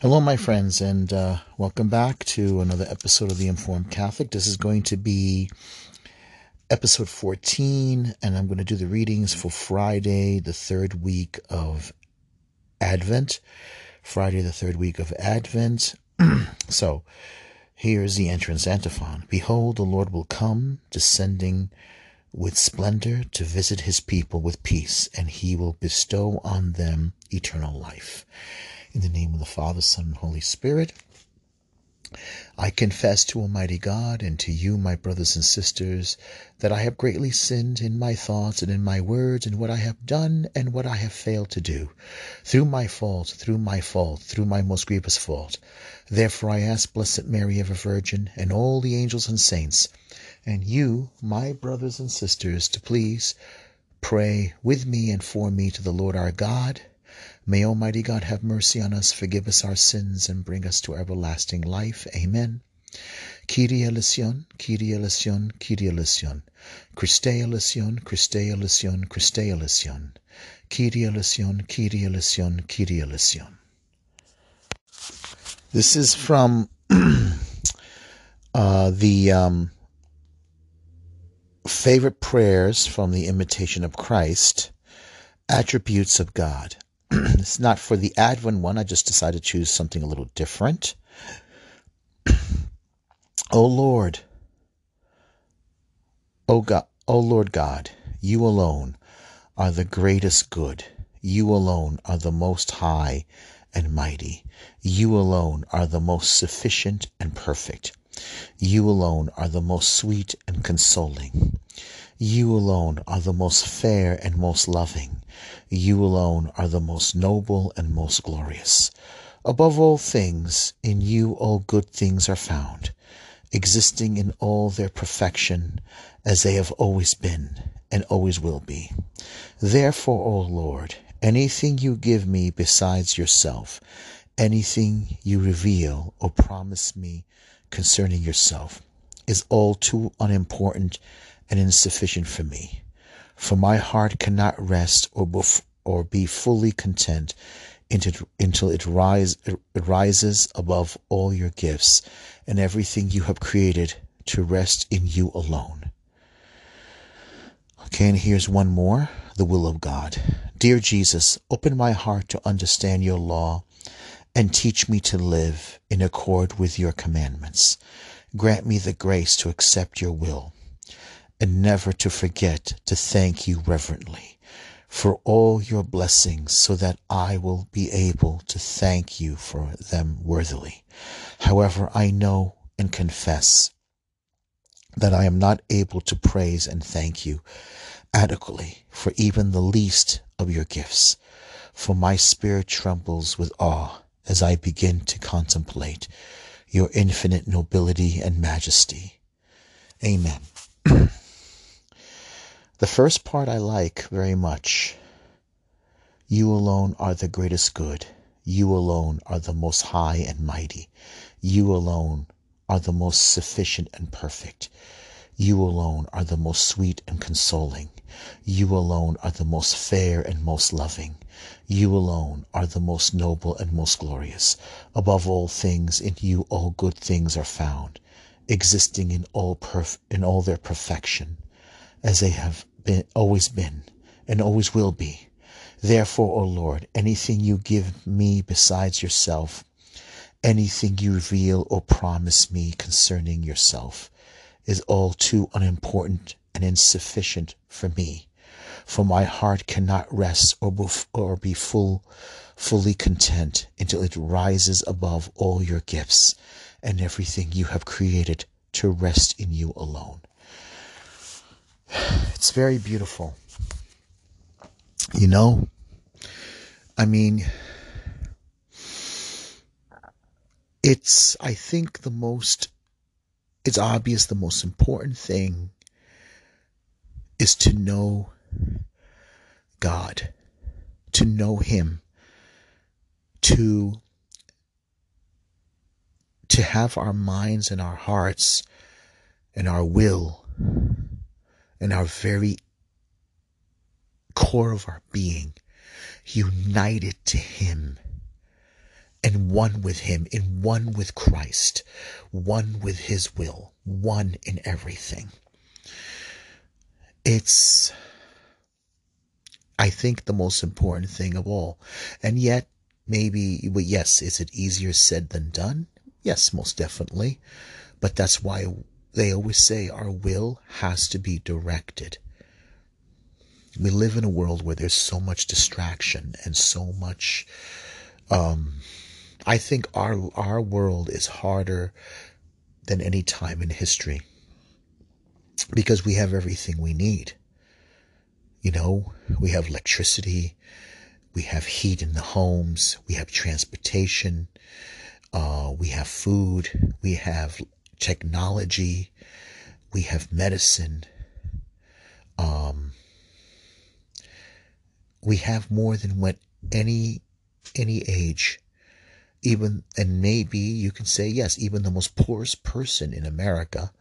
Hello, my friends, and uh, welcome back to another episode of The Informed Catholic. This is going to be episode 14, and I'm going to do the readings for Friday, the third week of Advent. Friday, the third week of Advent. so, here's the entrance antiphon Behold, the Lord will come, descending with splendor to visit his people with peace, and he will bestow on them eternal life. In the name of the Father, Son, and Holy Spirit, I confess to Almighty God and to you, my brothers and sisters, that I have greatly sinned in my thoughts and in my words, and what I have done and what I have failed to do, through my fault, through my fault, through my most grievous fault. Therefore I ask Blessed Mary, ever Virgin, and all the angels and saints, and you, my brothers and sisters, to please pray with me and for me to the Lord our God May Almighty God have mercy on us, forgive us our sins, and bring us to everlasting life. Amen. Kyrie eleison, Kyrie eleison, Kyrie eleison. Christe eleison, Christe eleison, Christe eleison. Kyrie eleison, Kyrie eleison, Kyrie eleison. This is from uh, the um, favorite prayers from the Imitation of Christ, Attributes of God. it's not for the Advent one. I just decided to choose something a little different. O oh Lord, O God, O Lord God, you alone are the greatest good. You alone are the most high and mighty. You alone are the most sufficient and perfect. You alone are the most sweet and consoling. You alone are the most fair and most loving. You alone are the most noble and most glorious. Above all things, in you all good things are found, existing in all their perfection, as they have always been and always will be. Therefore, O Lord, anything you give me besides yourself, anything you reveal or promise me concerning yourself, is all too unimportant and insufficient for me. For my heart cannot rest or, bef- or be fully content until it, rise, it rises above all your gifts and everything you have created to rest in you alone. Okay, and here's one more the will of God. Dear Jesus, open my heart to understand your law and teach me to live in accord with your commandments. Grant me the grace to accept your will and never to forget to thank you reverently for all your blessings so that I will be able to thank you for them worthily. However, I know and confess that I am not able to praise and thank you adequately for even the least of your gifts, for my spirit trembles with awe as I begin to contemplate your infinite nobility and majesty. Amen. The first part I like very much. You alone are the greatest good. You alone are the most high and mighty. You alone are the most sufficient and perfect. You alone are the most sweet and consoling. You alone are the most fair and most loving. You alone are the most noble and most glorious. Above all things, in you all good things are found, existing in all perf- in all their perfection as they have been, always been and always will be. Therefore, O Lord, anything you give me besides yourself, anything you reveal or promise me concerning yourself, is all too unimportant and insufficient for me. For my heart cannot rest or, or be full, fully content until it rises above all your gifts and everything you have created to rest in you alone. It's very beautiful. You know, I mean, it's, I think, the most, it's obvious the most important thing is to know God, to know Him, to to have our minds and our hearts and our will and our very core of our being united to Him and one with Him, in one with Christ, one with His will, one in everything. It's, I think, the most important thing of all. And yet, maybe, well, yes, is it easier said than done? Yes, most definitely. But that's why they always say our will has to be directed. We live in a world where there's so much distraction and so much. Um, I think our our world is harder than any time in history because we have everything we need. You know, we have electricity, we have heat in the homes, we have transportation, uh, we have food, we have technology, we have medicine. Um, we have more than what any any age even and maybe you can say yes even the most poorest person in america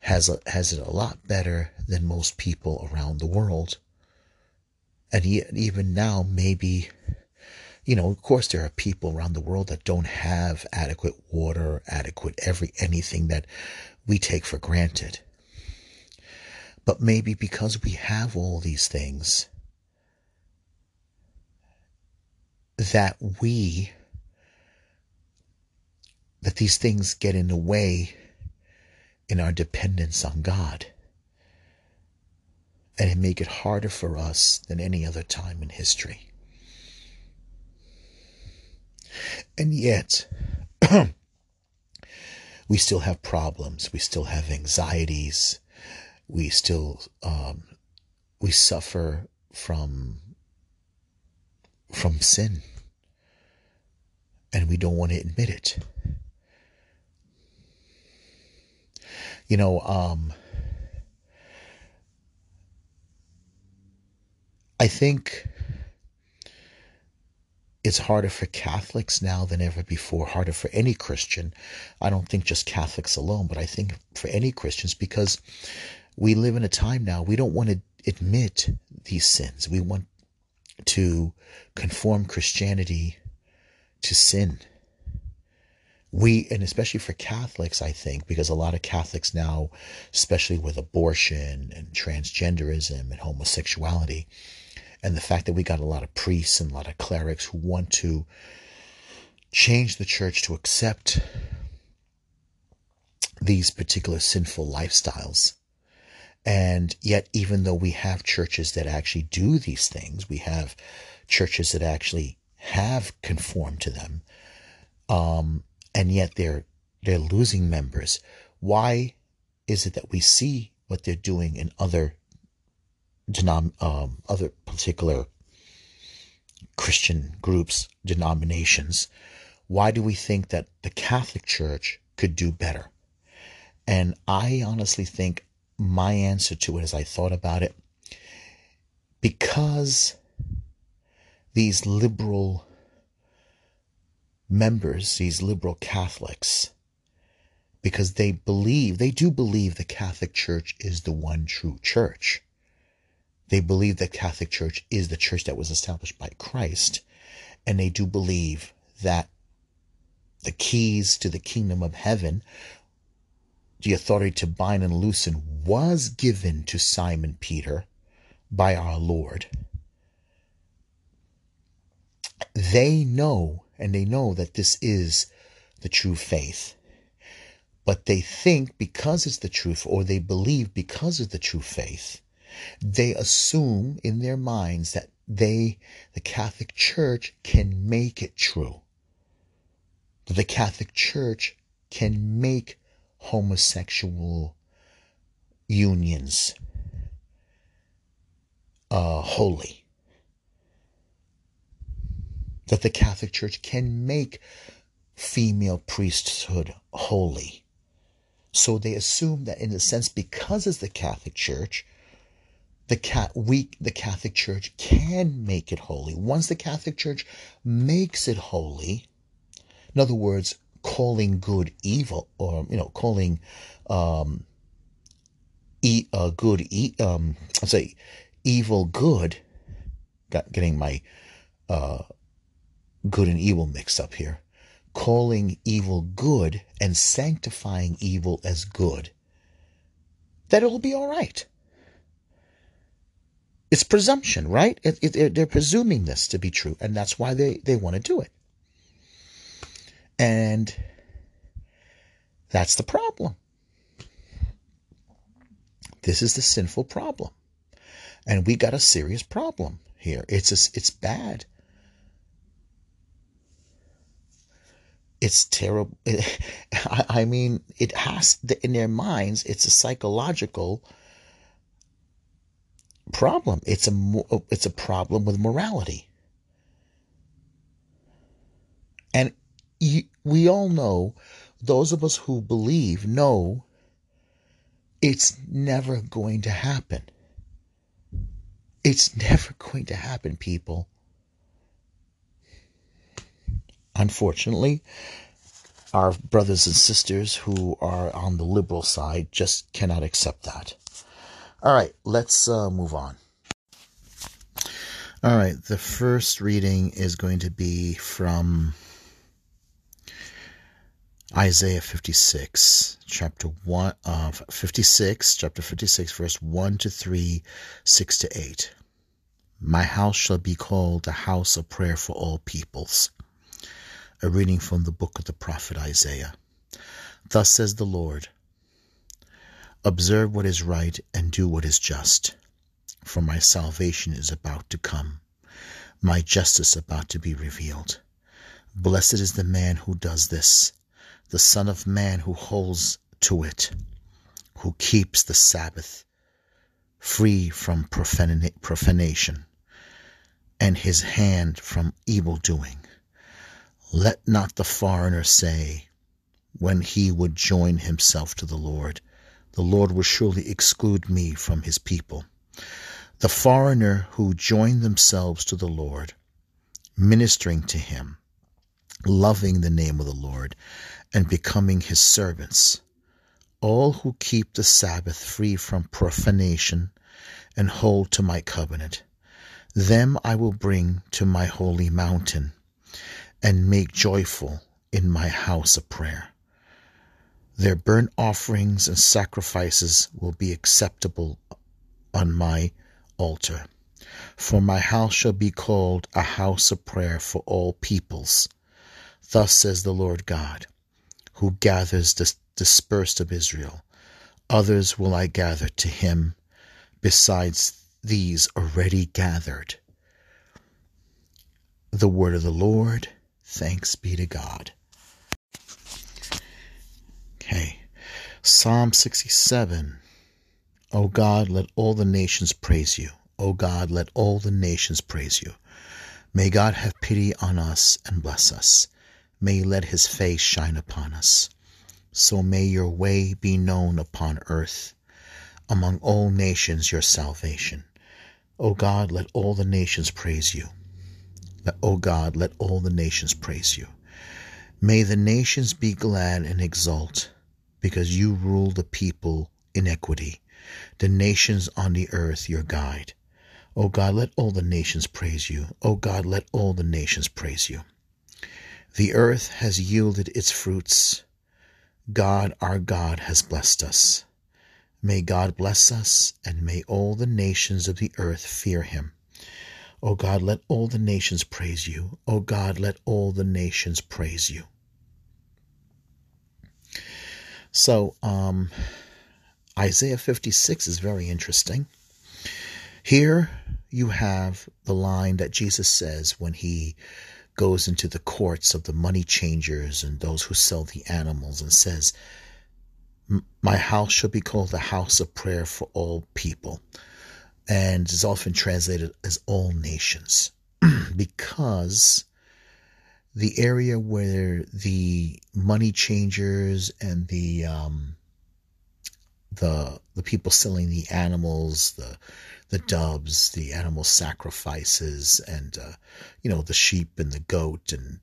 has a, has it a lot better than most people around the world and even now maybe you know of course there are people around the world that don't have adequate water adequate every anything that we take for granted but maybe because we have all these things that we that these things get in the way in our dependence on God and it make it harder for us than any other time in history. And yet, we still have problems. We still have anxieties. We still um, we suffer from from sin, and we don't want to admit it. You know, um, I think it's harder for Catholics now than ever before, harder for any Christian. I don't think just Catholics alone, but I think for any Christians because we live in a time now we don't want to admit these sins. We want to conform Christianity to sin. We, and especially for Catholics, I think, because a lot of Catholics now, especially with abortion and transgenderism and homosexuality, and the fact that we got a lot of priests and a lot of clerics who want to change the church to accept these particular sinful lifestyles. And yet, even though we have churches that actually do these things, we have churches that actually have conformed to them, um, and yet they're they're losing members. Why is it that we see what they're doing in other denom- um, other particular Christian groups, denominations, why do we think that the Catholic Church could do better? And I honestly think my answer to it, as I thought about it, because these liberal members, these liberal Catholics, because they believe, they do believe the Catholic Church is the one true church. They believe that Catholic Church is the church that was established by Christ, and they do believe that the keys to the kingdom of heaven, the authority to bind and loosen, was given to Simon Peter by our Lord. They know, and they know that this is the true faith. But they think because it's the truth, or they believe because of the true faith, they assume in their minds that they, the Catholic Church, can make it true. That the Catholic Church can make homosexual unions uh, holy. That the Catholic Church can make female priesthood holy. So they assume that, in a sense, because it's the Catholic Church, the cat we the Catholic Church can make it holy. Once the Catholic Church makes it holy, in other words, calling good evil, or you know, calling um, e, uh, good e, um, let's say evil good. Got getting my uh, good and evil mixed up here. calling evil good and sanctifying evil as good, that it'll be all right. It's presumption, right? It, it, they're presuming this to be true, and that's why they, they want to do it. And that's the problem. This is the sinful problem. And we got a serious problem here. It's a, it's bad. It's terrible. I mean, it has in their minds. It's a psychological problem. It's a it's a problem with morality. And we all know, those of us who believe know it's never going to happen. It's never going to happen, people. Unfortunately, our brothers and sisters who are on the liberal side just cannot accept that. All right, let's uh, move on. All right, the first reading is going to be from Isaiah 56, chapter 1 of uh, 56, chapter 56, verse 1 to 3, 6 to 8. My house shall be called a house of prayer for all peoples. A reading from the book of the prophet Isaiah. Thus says the Lord Observe what is right and do what is just, for my salvation is about to come, my justice about to be revealed. Blessed is the man who does this the Son of Man who holds to it, who keeps the Sabbath free from profanation, and his hand from evil doing. Let not the foreigner say, when he would join himself to the Lord, the Lord will surely exclude me from his people. The foreigner who join themselves to the Lord, ministering to him, loving the name of the Lord, and becoming his servants. All who keep the Sabbath free from profanation and hold to my covenant, them I will bring to my holy mountain and make joyful in my house of prayer. Their burnt offerings and sacrifices will be acceptable on my altar. For my house shall be called a house of prayer for all peoples. Thus says the Lord God who gathers the dispersed of Israel. Others will I gather to him besides these already gathered. The word of the Lord. Thanks be to God. Okay. Psalm 67. O God, let all the nations praise you. O God, let all the nations praise you. May God have pity on us and bless us may let his face shine upon us. So may your way be known upon earth, among all nations your salvation. O God, let all the nations praise you. O God, let all the nations praise you. May the nations be glad and exult, because you rule the people in equity, the nations on the earth your guide. O God, let all the nations praise you. O God, let all the nations praise you. The earth has yielded its fruits. God, our God, has blessed us. May God bless us, and may all the nations of the earth fear him. O God, let all the nations praise you. O God, let all the nations praise you. So, um, Isaiah 56 is very interesting. Here you have the line that Jesus says when he goes into the courts of the money changers and those who sell the animals and says, My house shall be called the house of prayer for all people. And is often translated as all nations because the area where the money changers and the um, the the people selling the animals, the the doves, the animal sacrifices, and uh, you know the sheep and the goat, and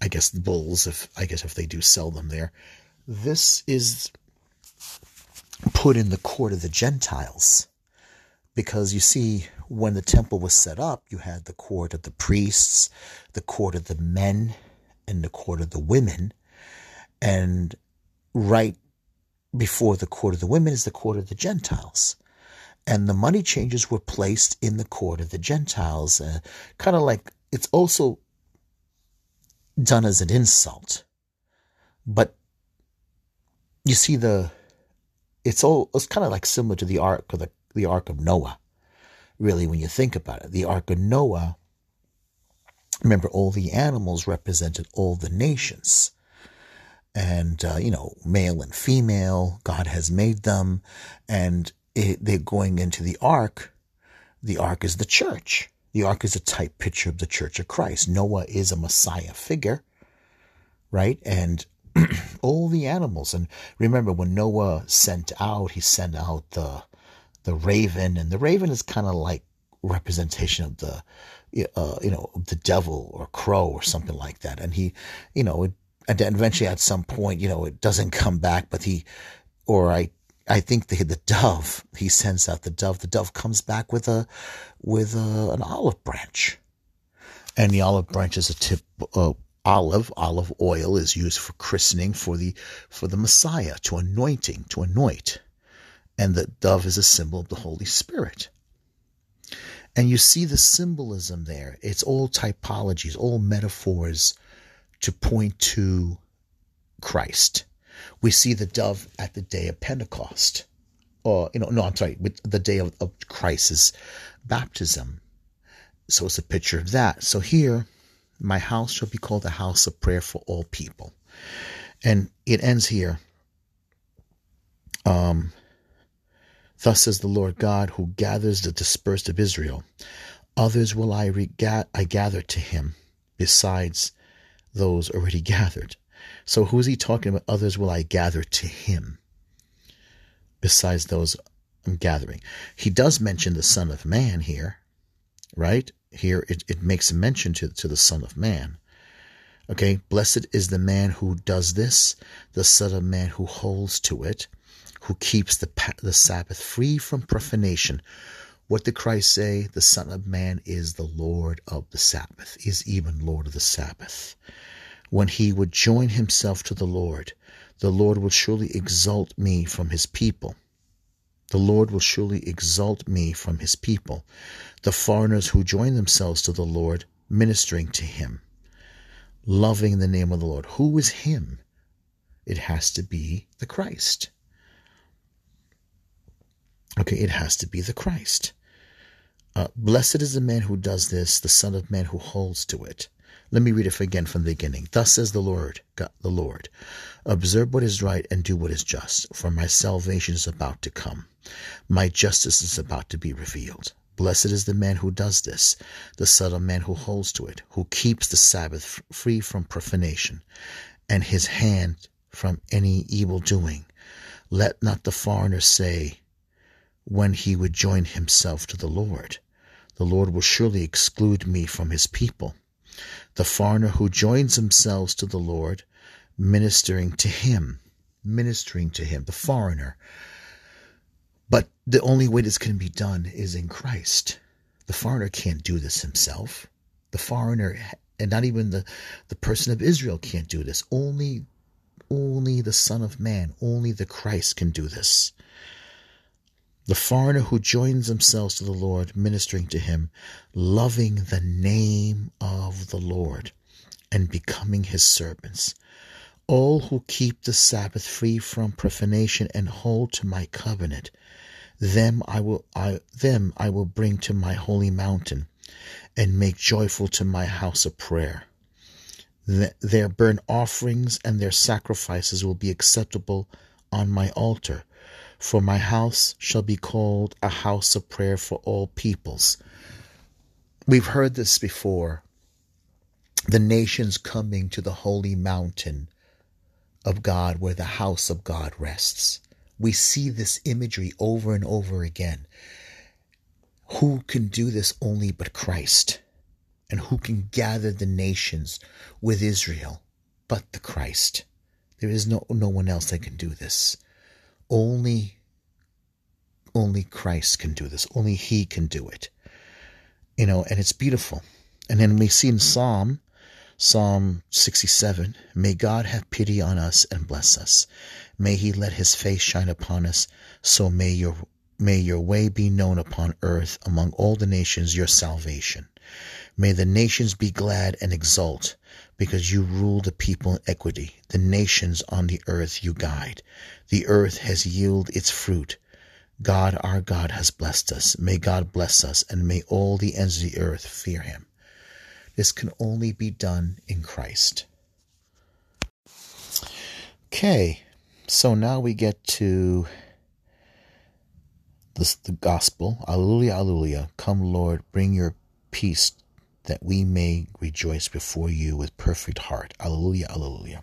I guess the bulls. If I guess if they do sell them there, this is put in the court of the Gentiles, because you see, when the temple was set up, you had the court of the priests, the court of the men, and the court of the women. And right before the court of the women is the court of the Gentiles. And the money changers were placed in the court of the Gentiles, uh, kind of like it's also done as an insult. But you see the it's all it's kind of like similar to the ark of the, the ark of Noah, really, when you think about it. The ark of Noah, remember all the animals represented all the nations. And uh, you know, male and female, God has made them, and it, they're going into the ark. The ark is the church. The ark is a type picture of the church of Christ. Noah is a Messiah figure, right? And all the animals. And remember, when Noah sent out, he sent out the the raven, and the raven is kind of like representation of the uh, you know the devil or crow or something like that. And he, you know, it, and eventually at some point, you know, it doesn't come back, but he, or I I think the the dove he sends out the dove. The dove comes back with a with a, an olive branch, and the olive branch is a tip. Uh, olive olive oil is used for christening for the for the Messiah to anointing to anoint, and the dove is a symbol of the Holy Spirit. And you see the symbolism there. It's all typologies, all metaphors to point to Christ we see the dove at the day of Pentecost. Or, you know, no, I'm sorry, with the day of, of Christ's baptism. So it's a picture of that. So here, my house shall be called a house of prayer for all people. And it ends here. Um, Thus says the Lord God, who gathers the dispersed of Israel. Others will I, rega- I gather to him, besides those already gathered. So who is he talking about? Others will I gather to him, besides those I'm gathering. He does mention the Son of Man here, right? Here it, it makes a mention to, to the Son of Man. Okay, blessed is the man who does this, the Son of Man who holds to it, who keeps the, the Sabbath free from profanation. What did Christ say? The Son of Man is the Lord of the Sabbath, is even Lord of the Sabbath when he would join himself to the Lord, the Lord will surely exalt me from his people. The Lord will surely exalt me from his people, the foreigners who join themselves to the Lord, ministering to him, loving the name of the Lord. Who is him? It has to be the Christ. Okay, it has to be the Christ. Uh, Blessed is the man who does this, the Son of Man who holds to it. Let me read it again from the beginning. Thus says the Lord, God, the Lord, observe what is right and do what is just, for my salvation is about to come. My justice is about to be revealed. Blessed is the man who does this, the son of man who holds to it, who keeps the Sabbath free from profanation, and his hand from any evil doing. Let not the foreigner say, when he would join himself to the Lord, the Lord will surely exclude me from his people the foreigner who joins themselves to the Lord, ministering to Him, ministering to Him, the foreigner. But the only way this can be done is in Christ. The foreigner can't do this himself. The foreigner, and not even the, the person of Israel can't do this. Only, only the Son of Man, only the Christ can do this. The foreigner who joins themselves to the Lord, ministering to him, loving the name of the Lord, and becoming his servants. All who keep the Sabbath free from profanation and hold to my covenant, them I will I them I will bring to my holy mountain, and make joyful to my house of prayer. Their burnt offerings and their sacrifices will be acceptable on my altar for my house shall be called a house of prayer for all peoples. We've heard this before. The nations coming to the holy mountain of God where the house of God rests. We see this imagery over and over again. Who can do this only but Christ? And who can gather the nations with Israel but the Christ? There is no, no one else that can do this. Only only Christ can do this. Only He can do it. You know, and it's beautiful. And then we see in Psalm, Psalm 67 May God have pity on us and bless us. May he let his face shine upon us. So may your may your way be known upon earth among all the nations your salvation. May the nations be glad and exult because you rule the people in equity. The nations on the earth you guide. The earth has yielded its fruit. God, our God, has blessed us. May God bless us, and may all the ends of the earth fear him. This can only be done in Christ. Okay, so now we get to this, the gospel. Alleluia, alleluia. Come, Lord, bring your peace that we may rejoice before you with perfect heart. Alleluia, alleluia.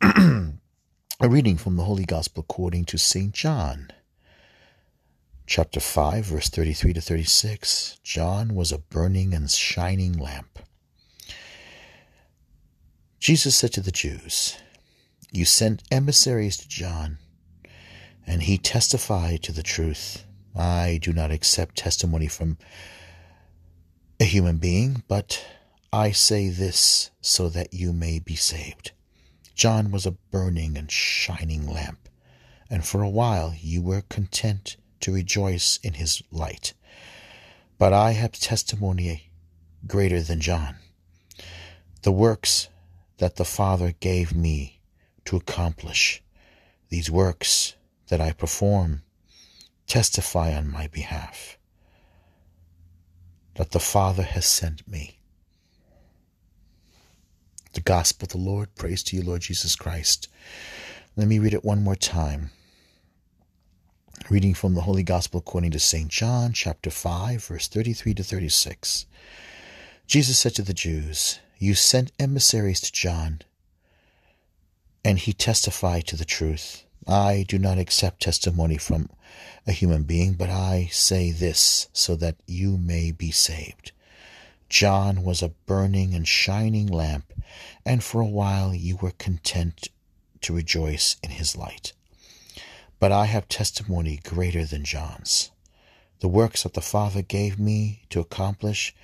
A reading from the Holy Gospel according to St. John chapter 5, verse 33 to 36, John was a burning and shining lamp. Jesus said to the Jews, You sent emissaries to John, and he testified to the truth. I do not accept testimony from a human being, but I say this so that you may be saved. John was a burning and shining lamp, and for a while you were content to rejoice in his light. But I have testimony greater than John. The works that the Father gave me to accomplish, these works that I perform, testify on my behalf that the Father has sent me. The Gospel of the Lord. Praise to you, Lord Jesus Christ. Let me read it one more time. Reading from the Holy Gospel according to St. John, chapter 5, verse 33 to 36. Jesus said to the Jews, You sent emissaries to John, and he testified to the truth. I do not accept testimony from a human being, but I say this so that you may be saved. John was a burning and shining lamp, and for a while you were content to rejoice in his light. But I have testimony greater than John's. The works that the Father gave me to accomplish,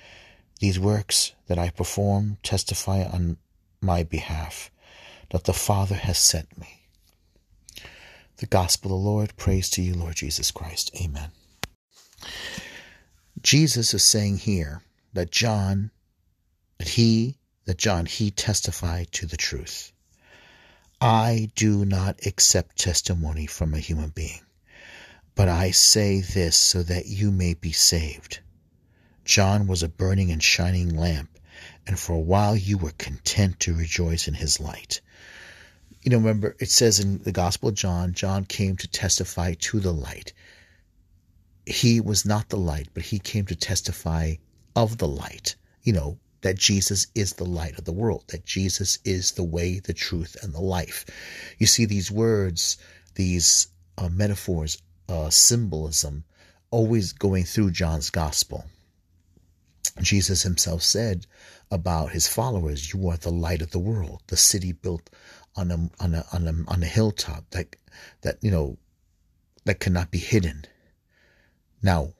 these works that I perform testify on my behalf that the Father has sent me. The Gospel of the Lord, praise to you, Lord Jesus Christ. Amen. Jesus is saying here that John, that he, that John, he testified to the truth. I do not accept testimony from a human being, but I say this so that you may be saved. John was a burning and shining lamp, and for a while you were content to rejoice in his light. You know, remember, it says in the Gospel of John, John came to testify to the light. He was not the light, but he came to testify of the light. You know, that Jesus is the light of the world, that Jesus is the way, the truth, and the life. You see these words, these uh, metaphors, uh, symbolism, always going through John's gospel. Jesus himself said about his followers, "You are the light of the world, the city built on a on a on a on a hilltop that that you know that cannot be hidden." Now,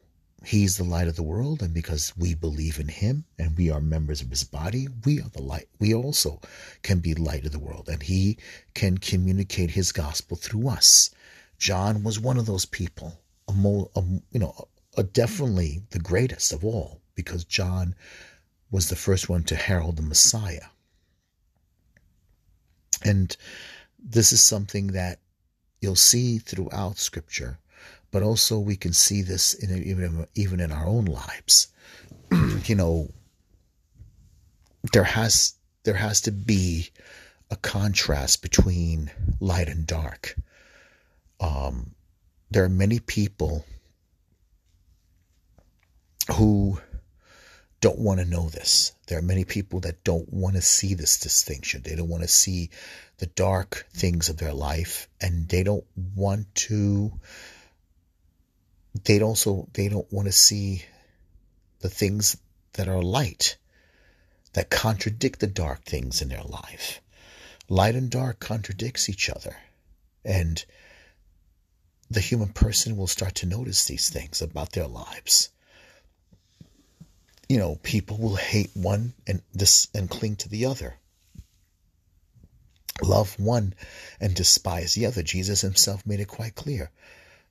He's the light of the world, and because we believe in him and we are members of his body, we are the light. We also can be light of the world, and he can communicate his gospel through us. John was one of those people, a, a you know, a, definitely the greatest of all, because John was the first one to herald the Messiah. And this is something that you'll see throughout Scripture but also we can see this in even even in our own lives. you know, there has there has to be a contrast between light and dark. Um, there are many people who don't want to know this. There are many people that don't want to see this distinction. They don't want to see the dark things of their life, and they don't want to they also they don't want to see the things that are light that contradict the dark things in their life light and dark contradicts each other and the human person will start to notice these things about their lives you know, people will hate one and this and cling to the other. Love one and despise the other. Jesus himself made it quite clear.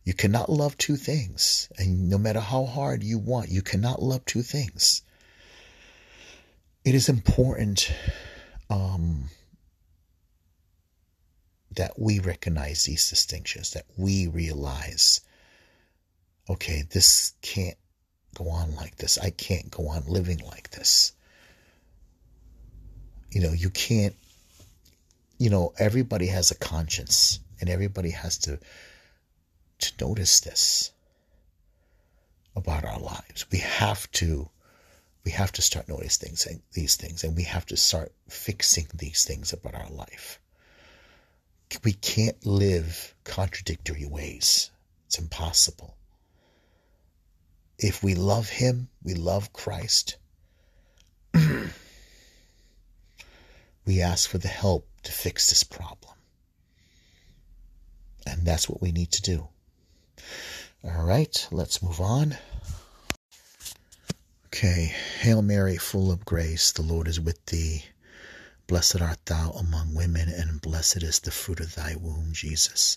You cannot love two things. And no matter how hard you want, you cannot love two things. It is important um, that we recognize these distinctions, that we realize, okay, this can't go on like this. I can't go on living like this. You know, you can't, you know, everybody has a conscience and everybody has to to notice this about our lives. We have to we have to start noticing things, and these things and we have to start fixing these things about our life. We can't live contradictory ways. It's impossible. If we love him, we love Christ. we ask for the help to fix this problem. And that's what we need to do. All right, let's move on. Okay, Hail Mary, full of grace, the Lord is with thee. Blessed art thou among women, and blessed is the fruit of thy womb, Jesus.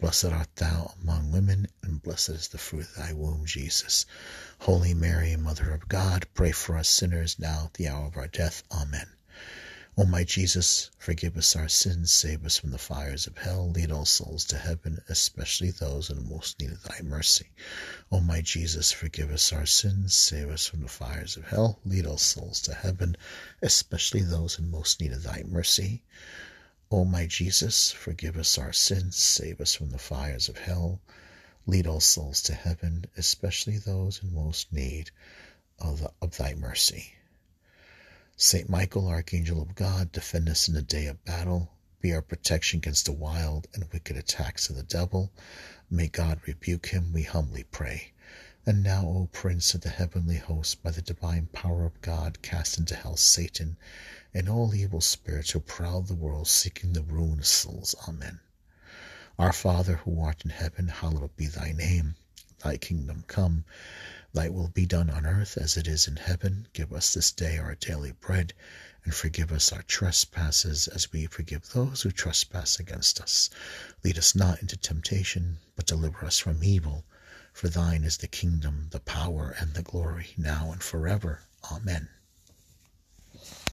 Blessed art thou among women, and blessed is the fruit of thy womb, Jesus. Holy Mary, Mother of God, pray for us sinners now at the hour of our death. Amen. O my Jesus, forgive us our sins, save us from the fires of hell, lead all souls to heaven, especially those in most need of thy mercy. O my Jesus, forgive us our sins, save us from the fires of hell, lead all souls to heaven, especially those in most need of thy mercy. O my Jesus, forgive us our sins, save us from the fires of hell, lead all souls to heaven, especially those in most need of, the, of thy mercy. Saint Michael, Archangel of God, defend us in the day of battle. Be our protection against the wild and wicked attacks of the devil. May God rebuke him, we humbly pray. And now, O Prince of the heavenly host, by the divine power of God, cast into hell Satan and all evil spirits who prowl the world seeking the ruin of souls. Amen. Our Father who art in heaven, hallowed be thy name. Thy kingdom come. Thy will be done on earth as it is in heaven. Give us this day our daily bread, and forgive us our trespasses as we forgive those who trespass against us. Lead us not into temptation, but deliver us from evil. For thine is the kingdom, the power, and the glory, now and forever. Amen.